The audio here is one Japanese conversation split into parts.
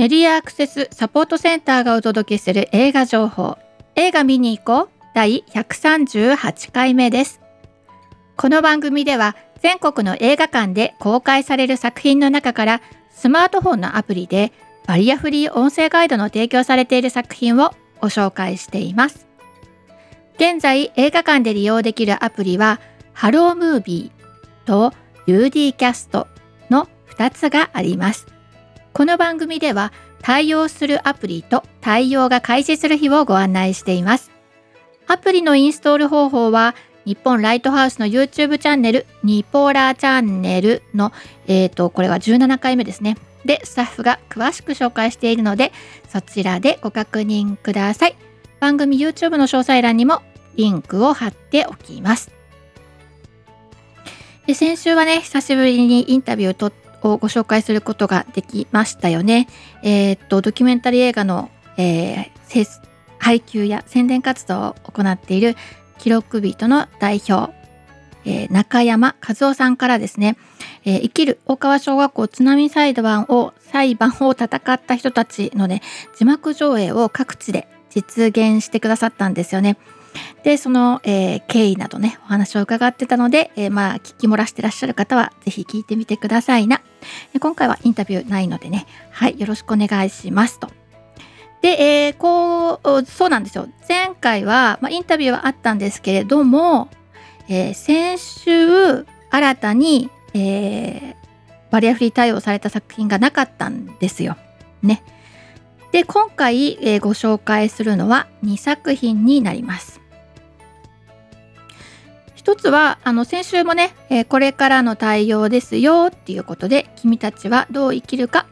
メディアアクセスサポートセンターがお届けする映画情報。映画見に行こう。第138回目です。この番組では全国の映画館で公開される作品の中からスマートフォンのアプリでバリアフリー音声ガイドの提供されている作品をご紹介しています。現在映画館で利用できるアプリはハロームービーと UD キャストの2つがあります。この番組では対応するアプリと対応が開始する日をご案内しています。アプリのインストール方法は日本ライトハウスの YouTube チャンネルニポラチャンネルの、えーと、これは17回目ですね。で、スタッフが詳しく紹介しているので、そちらでご確認ください。番組 YouTube の詳細欄にもリンクを貼っておきます。で先週はね、久しぶりにインタビューを取っをご紹介することができましたよね。えー、っとドキュメンタリー映画の、えー、配給や宣伝活動を行っている記録ビートの代表、えー、中山和夫さんからですね、えー、生きる大川小学校津波裁判を裁判を戦った人たちのね字幕上映を各地で実現してくださったんですよね。でその、えー、経緯などねお話を伺ってたので、えー、まあ聞き漏らしてらっしゃる方は是非聞いてみてくださいな。今回はインタビューないのでねはいよろしくお願いしますと。で、えー、こうそうなんですよ。前回は、まあ、インタビューはあったんですけれども、え先週新たに、えバリアフリー対応された作品がなかったんですよ。ね。で今回、えご紹介するのは2作品になります。一つはあの先週もね、えー、これからの対応ですよっていうことで君たちはどう生きるか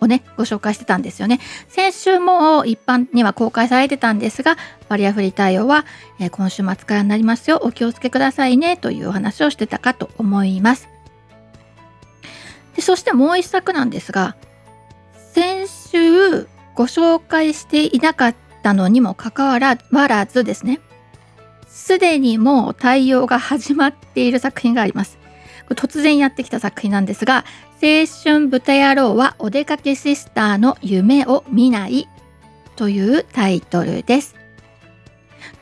をねご紹介してたんですよね。先週も一般には公開されてたんですがバリアフリー対応は、えー、今週末からになりますよ。お気をつけくださいねというお話をしてたかと思います。でそしてもう一作なんですが先週ご紹介していなかったのにもかかわらずですねすでにもう対応が始まっている作品があります。突然やってきた作品なんですが「青春豚野郎はお出かけシスターの夢を見ない」というタイトルです。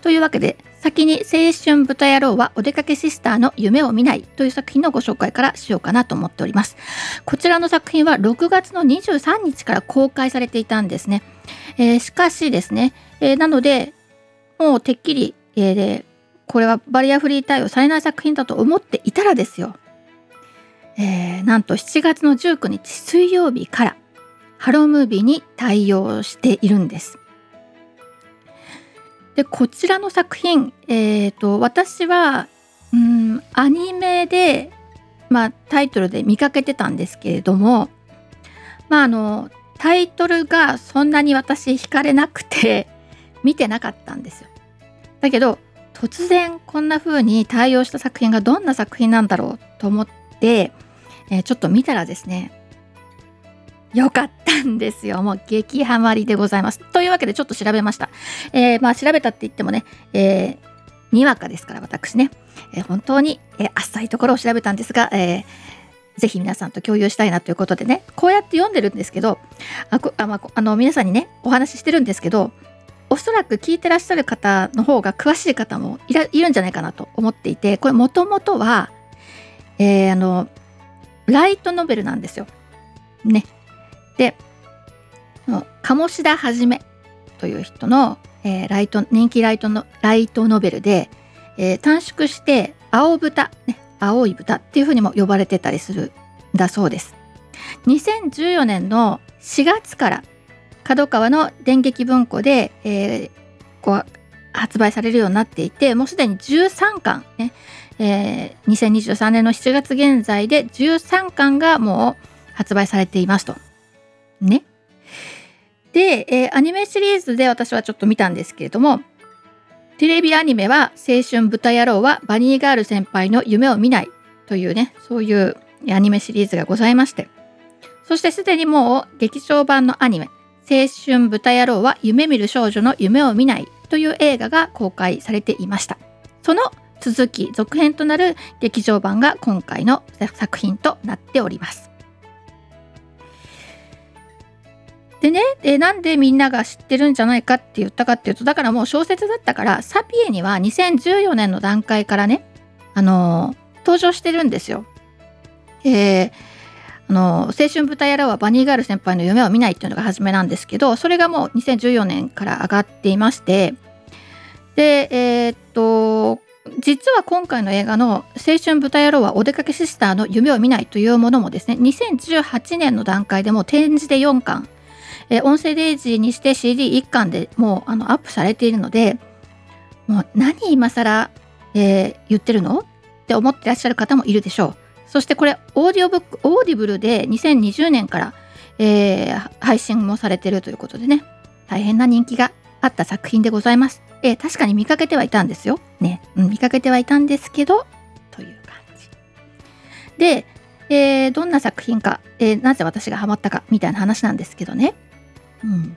というわけで先に「青春豚野郎はお出かけシスターの夢を見ない」という作品のご紹介からしようかなと思っております。こちらの作品は6月の23日から公開されていたんですね。えー、しかしですね、えー、なのでもうてっきりえー、これはバリアフリー対応されない作品だと思っていたらですよ、えー、なんと7月の19日水曜日からハロームービーに対応しているんです。でこちらの作品、えーと、私はうんアニメで、まあ、タイトルで見かけてたんですけれども、まあ、あのタイトルがそんなに私惹かれなくて見てなかったんですよ。だけど突然こんな風に対応した作品がどんな作品なんだろうと思って、えー、ちょっと見たらですねよかったんですよ。もう激ハマりでございます。というわけでちょっと調べました。えー、まあ調べたって言ってもね、えー、にわかですから私ね、えー、本当に、えー、浅いところを調べたんですが、えー、ぜひ皆さんと共有したいなということでね、こうやって読んでるんですけど、あこあまあ、あの皆さんにね、お話ししてるんですけど、おそらく聞いてらっしゃる方の方が詳しい方もいるんじゃないかなと思っていてこれもともとは、えー、あのライトノベルなんですよ。ね。で鴨志田はじめという人の、えー、ライト人気ライトのライトノベルで、えー、短縮して青豚、ね、青い豚っていうふうにも呼ばれてたりするんだそうです。2014年の4月から角川の電撃文庫で、えー、こう発売されるようになっていてもうすでに13巻ね、えー、2023年の7月現在で13巻がもう発売されていますと。ね。で、えー、アニメシリーズで私はちょっと見たんですけれどもテレビアニメは「青春豚野郎はバニーガール先輩の夢を見ない」というねそういうアニメシリーズがございましてそしてすでにもう劇場版のアニメ青春豚野郎は夢見る少女の夢を見ないという映画が公開されていました。その続き、続編となる劇場版が今回の作品となっております。でね、えなんでみんなが知ってるんじゃないかって言ったかっていうとだからもう小説だったからサピエには2014年の段階からね、あのー、登場してるんですよ。えーあの青春舞台やらはバニーガール先輩の夢を見ないっていうのが初めなんですけどそれがもう2014年から上がっていましてでえー、っと実は今回の映画の「青春ブタ野郎はお出かけシスターの夢を見ない」というものもですね2018年の段階でも点字で4巻、え、音声 DAISY にして CD1 巻でもうあのアップされているのでもう何今更、えー、言ってるの？って思ってらっしゃる方もいるでしょう。そしてこれオーディオブック Audible で2020年から、えー、配信もされてるということでね大変な人気があった作品でございます。えー、確かに見かけてはいたんですよ。ね、うん、見かけてはいたんですけどという感じ。で、えー、どんな作品か、え、なぜ私がハマったかみたいな話なんですけどね。うん、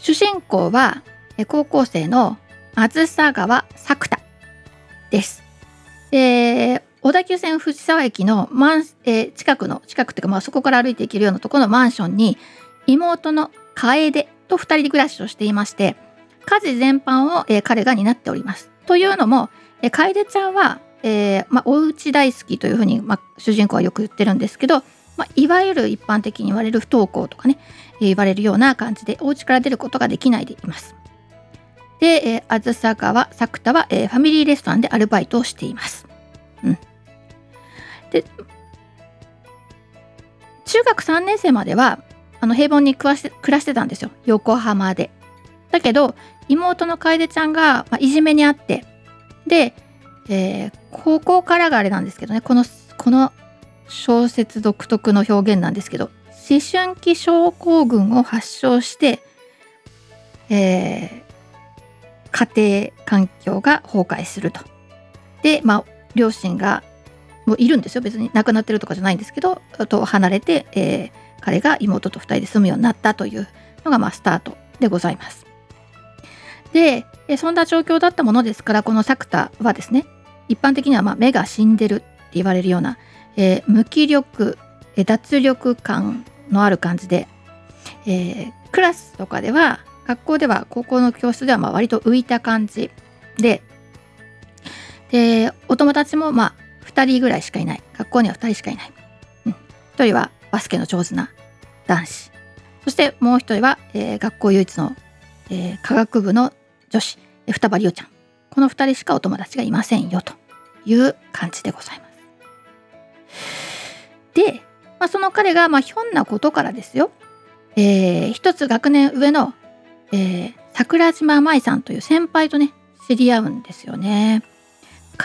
主人公は、え高校生のあずさ川作田です。えー、小田急線藤沢駅のマン、えー、近くの近くっていうか、まあ、そこから歩いて行けるようなところのマンションに妹の楓と2人で暮らしをしていまして家事全般を、えー、彼が担っております。というのも、えー、楓ちゃんは、えーまあ、お家大好きというふうに、まあ、主人公はよく言ってるんですけど、まあ、いわゆる一般的に言われる不登校とかね、えー、言われるような感じでお家から出ることができないでいます。で、えー、あずさ川作田は、えー、ファミリーレストランでアルバイトをしています。で中学3年生まではあの平凡に暮らして暮らしてたんですよ横浜で。だけど妹の楓ちゃんが、まあ、いじめにあってで、えー、高校からがあれなんですけどねこのこの小説独特の表現なんですけど思春期症候群を発症して、えー、家庭環境が崩壊すると。で、まあ、両親がもういるんですよ別に亡くなってるとかじゃないんですけどと離れて、えー、彼が妹と2人で住むようになったというのがまあスタートでございます。でそんな状況だったものですからこの作田はですね一般的にはま目が死んでるって言われるような、えー、無気力、脱力感のある感じで、えー、クラスとかでは学校では高校の教室ではま割と浮いた感じででお友達もまあ2人ぐらいしかいない。学校には2人しかいない、うん、1人はバスケの上手な男子。そしてもう1人は、えー、学校唯一の、えー、科学部の女子。双葉梨央ちゃん。この2人しかお友達がいませんよ。という感じでございます。で、まあ、その彼がまあひょんなことからですよ、えー、一つ学年上の、えー、桜島舞さんという先輩とね知り合うんですよね。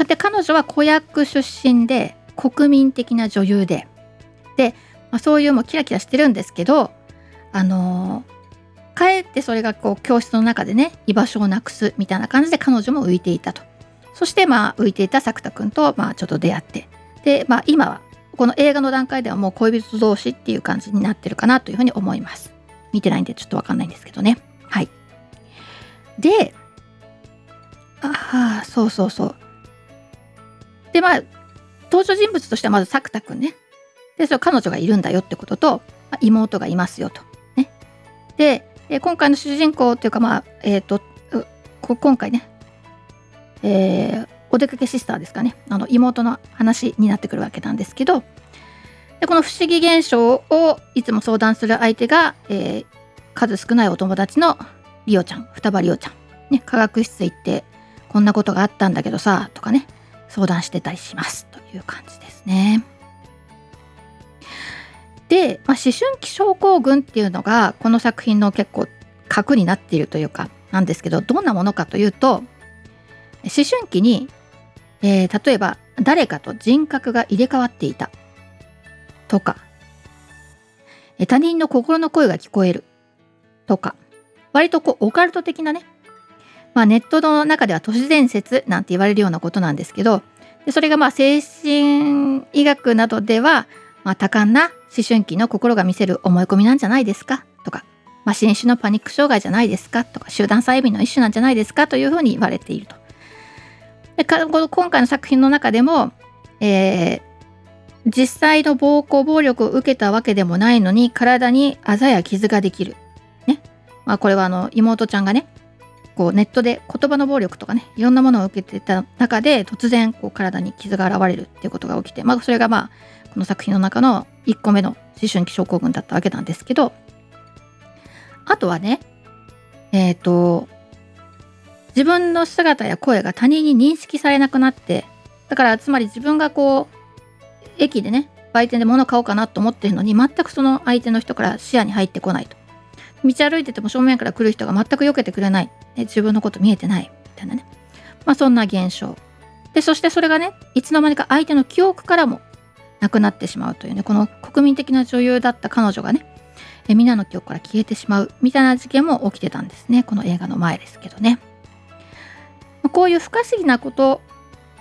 で彼女は子役出身で国民的な女優で。で、まあ、そういうもキラキラしてるんですけどあのー、かえってそれがこう教室の中でね居場所をなくすみたいな感じで彼女も浮いていたと。そしてまあ浮いていた作田君とまあちょっと出会って。でまあ今はこの映画の段階ではもう恋人同士っていう感じになってるかなというふうに思います。見てないんでちょっとわかんないんですけどね。はい。でああそうそうそう。まあ登場人物としてはまず作田くんね。でそれ彼女がいるんだよってことと、まあ、妹がいますよと。ね、で、え今回の主人公っていうかまあえっ、ー、と今回ね、えー、お出かけシスターですかね。あの妹の話になってくるわけなんですけど。でこの不思議現象をいつも相談する相手が、えー、数少ないお友達のリオちゃん。双葉リオちゃん、ね、科学室行ってこんなことがあったんだけどさとかね。相談してたりしますという感じですね。で、まあ、思春期症候群っていうのがこの作品の結構核になっているというかなんですけどどんなものかというと思春期に、えー、例えば誰かと人格が入れ替わっていたとか他人の心の声が聞こえるとか割とこうオカルト的なねまあ、ネットの中では都市伝説なんて言われるようなことなんですけどでそれがまあ精神医学などでは、まあ、多感な思春期の心が見せる思い込みなんじゃないですか？とか、まあ、新種のパニック障害じゃないですか？とか集団催眠の一種なんじゃないですか？というふうに言われていると。で今回の作品の中でも、えー、実際の暴行暴力を受けたわけでもないのに体にあざや傷ができる。ね。まあこれはあの妹ちゃんがねこうネットで言葉の暴力とかねいろんなものを受けてた中で突然こう体に傷が現れるっていうことが起きて、まあ、それがまあこの作品の中の1個目の思春期症候群だったわけなんですけどあとはねえっ、ー、と自分の姿や声が他人に認識されなくなってだからつまり自分がこう駅でね売店で物買おうかなと思ってるのに全くその相手の人から視野に入ってこないと。道歩いてても正面から来る人が全く避けてくれない、自分のこと見えてない。みたいなね。まあそんな現象。でそしてそれがねいつの間にか相手の記憶からもなくなってしまうというねこの国民的な女優だった彼女がねえみんなの記憶から消えてしまう。みたいな事件も起きてたんですね。この映画の前ですけどね。こういう不可思議なこと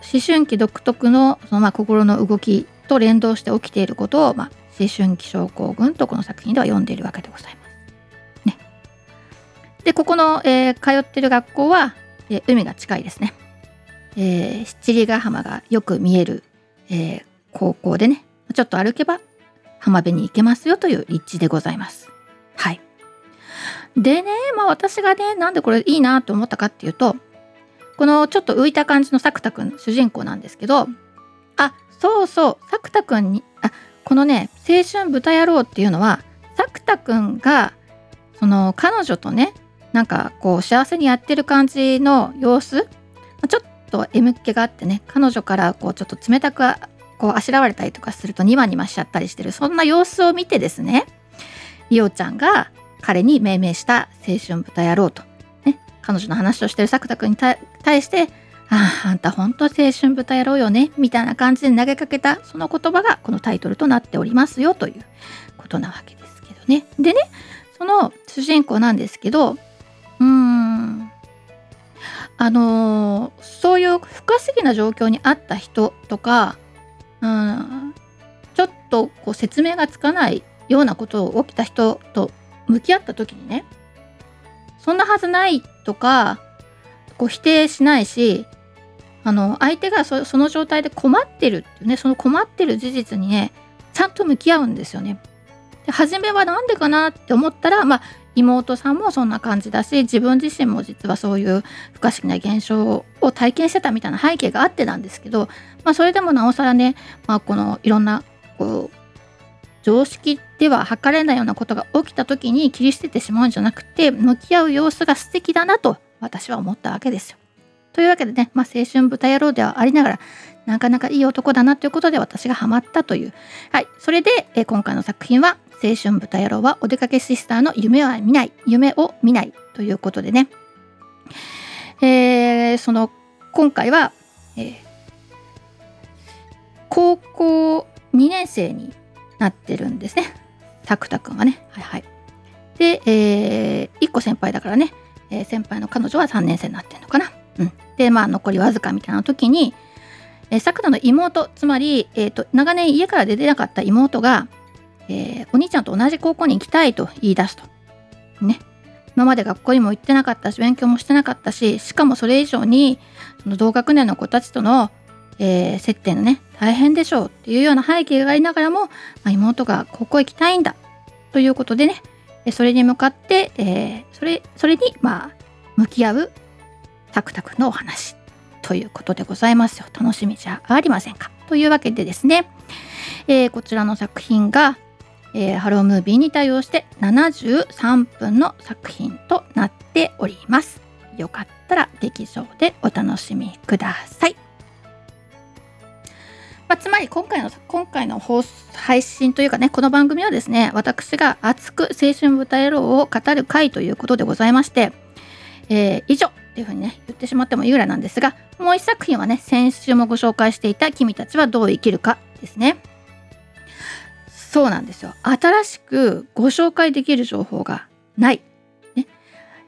思春期独特のそのまあ心の動きと連動して起きていることを、まあ、思春期症候群とこの作品では読んでいるわけでございます。でここの、えー、通ってる学校は、えー、海が近いですね。えー、七里ヶ浜がよく見える、えー、高校でねちょっと歩けば浜辺に行けますよという立地でございます。はい。でね、まあ私がね、なんでこれいいなと思ったかっていうと、このちょっと浮いた感じの作田くん、主人公なんですけど、あ、そうそう、作田くんに、あ、このね、青春豚野郎っていうのは、作田くんが、その彼女とね、なんかこう幸せにやってる感じの様子、ちょっと M っ気があってね、彼女からこうちょっと冷たくこうあしらわれたりとかするとニマニマしちゃったりしてるそんな様子を見てですねリオちゃんが彼に命名した青春豚野郎と、ね、彼女の話をしてる作田君に対してああ、あんた本当青春豚野郎よね、みたいな感じで投げかけた、その言葉がこのタイトルとなっておりますよということなわけですけどね。でね、その主人公なんですけど、あの、そういう不可思議な状況にあった人とか、うん、ちょっとこう説明がつかないようなことを起きた人と向き合った時にねそんなはずないとかこう否定しないしあの相手がその状態で困ってるっていうねその困ってる事実にねちゃんと向き合うんですよね。で初めは何でかなって思ったら、まあ、妹さんもそんな感じだし自分自身も実はそういう不可思議な現象を体験してたみたいな背景があってなんですけど、まあ、それでもなおさらね、まあ、このいろんなこう常識では測れないようなことが起きた時に切り捨ててしまうんじゃなくて向き合う様子が素敵だなと私は思ったわけですよ。というわけでね、まあ、青春豚野郎ではありながらなかなかいい男だなということで私がハマったという。はい。それで、え今回の作品は青春豚野郎はお出かけシスターの夢は見ない、夢を見ないということでね。えー、その、今回は、えー、高校2年生になってるんですね。タクタくんはね。はいはい。で、えー、1個先輩だからね、えー、先輩の彼女は3年生になってるのかな。うん。で、まあ、残りわずかみたいな時に、えー、さくらの妹、つまり、えーと、長年家から出てなかった妹が、えー、お兄ちゃんと同じ高校に行きたいと言い出すと。ね。今まで学校にも行ってなかったし、勉強もしてなかったし、しかもそれ以上に、その同学年の子たちとの、えー、接点のね、大変でしょうっていうような背景がありながらも、まあ、妹が高校行きたいんだということでね、それに向かって、えー、それ、それに、まあ、向き合うタクタクのお話ということでございますよ。楽しみじゃありませんか？というわけでですね、えー、こちらの作品が、えー、ハロームービーに対応して73分の作品となっております。よかったら劇場でお楽しみください。まあ、つまり今回の今回の放配信というかねこの番組はですね私が熱く青春舞台野郎を語る回ということでございまして、えー、以上っていうふうにね言ってしまってもいいぐらいなんですがもう一作品はね先週もご紹介していた「君たちはどう生きるか」ですねそうなんですよ新しくご紹介できる情報がない、ね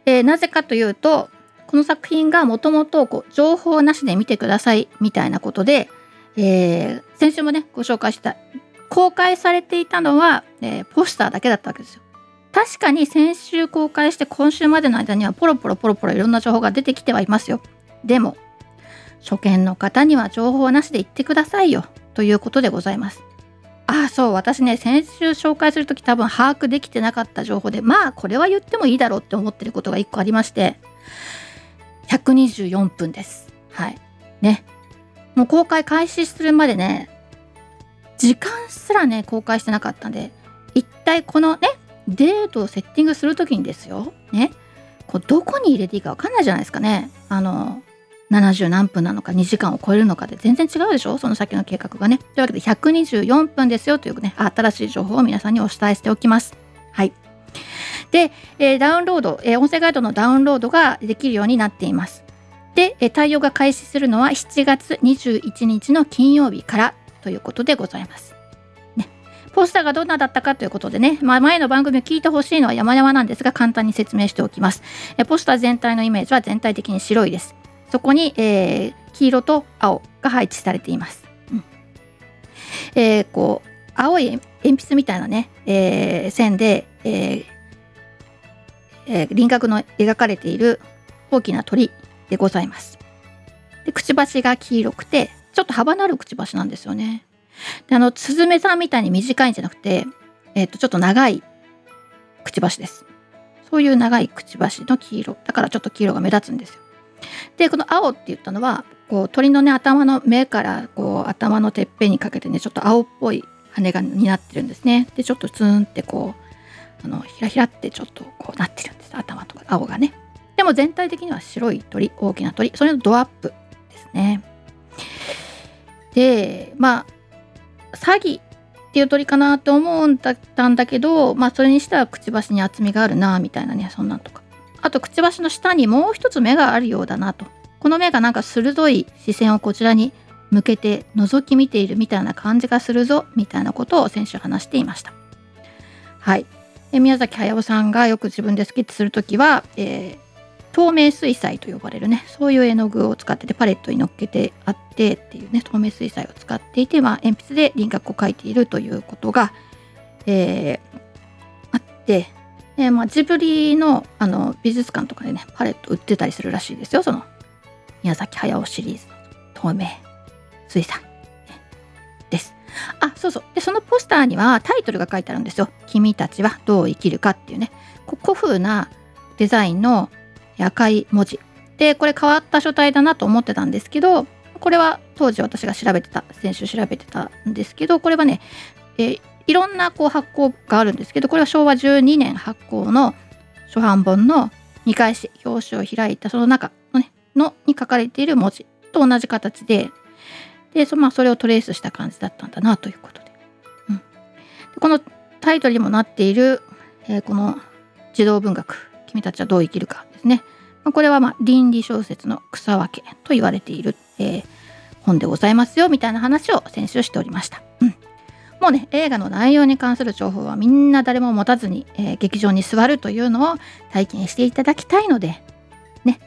えー、なぜかというとこの作品がもともと情報なしで見てくださいみたいなことで、えー、先週もねご紹介した公開されていたのは、えー、ポスターだけだったわけですよ確かに先週公開して今週までの間にはポロポロポロポロいろんな情報が出てきてはいますよ。でも初見の方には情報なしで言ってくださいよということでございます。あそう。私ね先週紹介する時多分把握できてなかった情報でまあこれは言ってもいいだろうって思ってることが1個ありまして124分です。はい。ね。もう公開開始するまでね時間すらね公開してなかったんで一体このねデートをセッティングする時にですよ。ね。こうどこに入れていいか分かんないじゃないですかね。あの70何分なのか2時間を超えるのかで全然違うでしょ？その先の計画がね。というわけで124分ですよというね新しい情報を皆さんにお伝えしておきます。はい。で、えー、ダウンロード、えー、音声ガイドのダウンロードができるようになっています。で、えー、対応が開始するのは7月21日の金曜日からということでございます。ね、ポスターがどんなだったかということでね、まあ、前の番組を聞いてほしいのは山々なんですが簡単に説明しておきます。えポスター全体のイメージは全体的に白いです。そこに、えー、黄色と青が配置されています。うん、えー、こう青い鉛筆みたいなね、えー、線で、えーえー、輪郭の描かれている大きな鳥でございます。でくちばしが黄色くてちょっと幅のあるくちばしなんですよね。であのスズメさんみたいに短いんじゃなくて、えー、とちょっと長いくちばしです。そういう長いくちばしの黄色だからちょっと黄色が目立つんですよ。でこの青って言ったのはこう鳥のね頭の目からこう頭のてっぺんにかけてねちょっと青っぽい羽がになってるんですね。でちょっとツーンってこうあのひらひらってちょっとこうなってるんです頭とか青がね。でも全体的には白い鳥大きな鳥それのドアップですね。でまあ詐欺っていう鳥かなと思うんだったんだけどまあそれにしてはくちばしに厚みがあるなみたいなねそんなんとかあとくちばしの下にもう一つ目があるようだなと。この目がなんか鋭い視線をこちらに向けて覗き見ているみたいな感じがするぞみたいなことを先週話していました。はい。え宮崎駿さんがよく自分でスケッチする時は、えー、透明水彩と呼ばれるねそういう絵の具を使っててパレットに乗っけてあってっていうね透明水彩を使っていて、まあ、鉛筆で輪郭を描いているということが、えー、あってえー、まあ、ジブリのあの美術館とかでねパレット売ってたりするらしいですよその。宮崎駿シリーズの透明水彩、です。あそうそう。でそのポスターにはタイトルが書いてあるんですよ「君たちはどう生きるか」っていうね。古風なデザインの赤い文字。でこれ変わった書体だなと思ってたんですけどこれは当時私が調べてた先週調べてたんですけどこれはね、え、いろんなこう発行があるんですけどこれは昭和12年発行の初版本の見返し表紙を開いたその中の,、ね、のに書かれている文字と同じ形ででそ,、まあ、それをトレースした感じだったんだなということで,、うん、でこのタイトルにもなっている、えー、この児童文学「君たちはどう生きるか」ですね、まあ、これはまあ倫理小説の草分けと言われている、えー、本でございますよみたいな話を先週しておりました。もうね映画の内容に関する情報はみんな誰も持たずに、えー、劇場に座るというのを体験していただきたいのでね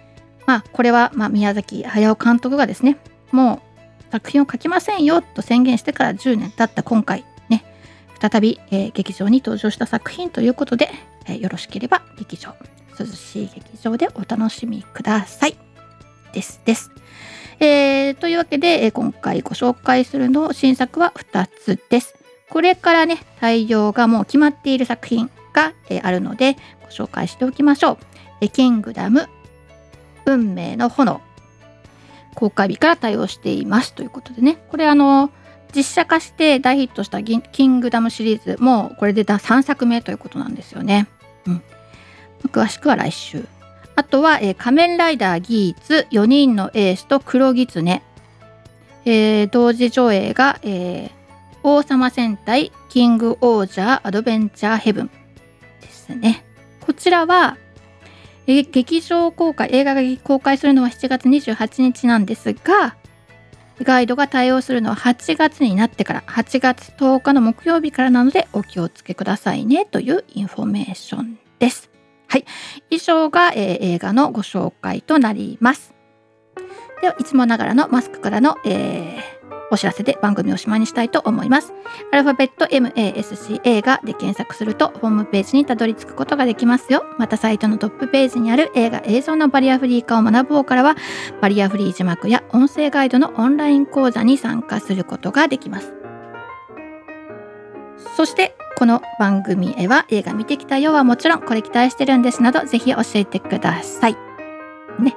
まあこれは、まあ、宮崎駿監督がですねもう作品を書きませんよと宣言してから10年経った今回ね再び、えー、劇場に登場した作品ということで、えー、よろしければ劇場涼しい劇場でお楽しみくださいですです。えー、というわけで、え今回ご紹介するの新作は2つです。これからね、対応がもう決まっている作品が、えあるので、ご紹介しておきましょう。えキングダム、運命の炎、公開日から対応していますということでね、これあの、実写化して大ヒットしたキングダムシリーズもこれで3作目ということなんですよね。うん。詳しくは来週。あとは、えー、仮面ライダーギーツ4人のエースと黒狐、えー、同時上映が、えー、王様戦隊キングオージャーアドベンチャーヘブンですね。こちらは、劇場公開、映画が公開するのは7月28日なんですが、ガイドが対応するのは8月になってから、8月10日の木曜日からなのでお気をつけくださいねというインフォメーションです。はい。以上が、えー、映画のご紹介となります。では、いつもながらのマスクからの、えーお知らせで番組をしまいにしたいと思います。アルファベット MASC 映画で検索するとホームページにたどり着くことができますよ。またサイトのトップページにある映画映像のバリアフリー化を学ぼうからはバリアフリー字幕や音声ガイドのオンライン講座に参加することができます。そしてこの番組へは映画見てきたよはもちろんこれ期待してるんですなどぜひ教えてください。ね、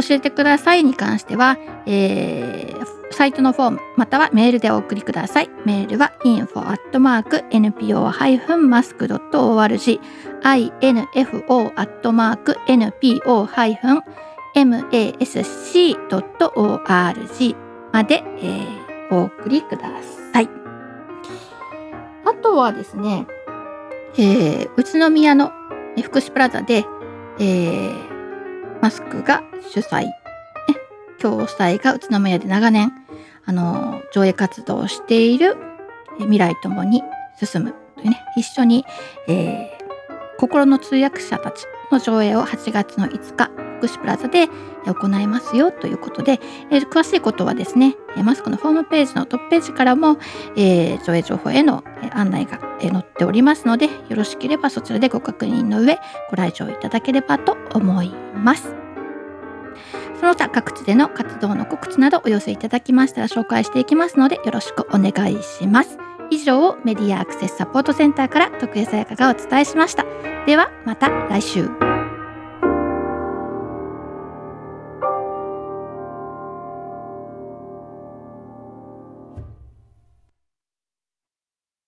教えてくださいに関しては、えー、サイトのフォームまたはメールでお送りください。メールは info.npo-mask.org info.npo-mask.org まで、えー、お送りください。あとはですね、えー、宇都宮の福祉プラザで、えー、マスクが主催、共催が宇都宮で長年あの上映活動をしている未来ともに進むというね一緒に、えー、心の通訳者たちの上映を8月の5日福祉プラザで行いますよということで、えー、詳しいことはですねマスクのホームページのトップページからも、えー、上映情報への案内が載っておりますのでよろしければそちらでご確認の上ご来場いただければと思います。その他各地での活動の告知などお寄せいただきましたら紹介していきますのでよろしくお願いします。以上メディアアクセスサポートセンターから徳江さやかがお伝えしました。ではまた来週。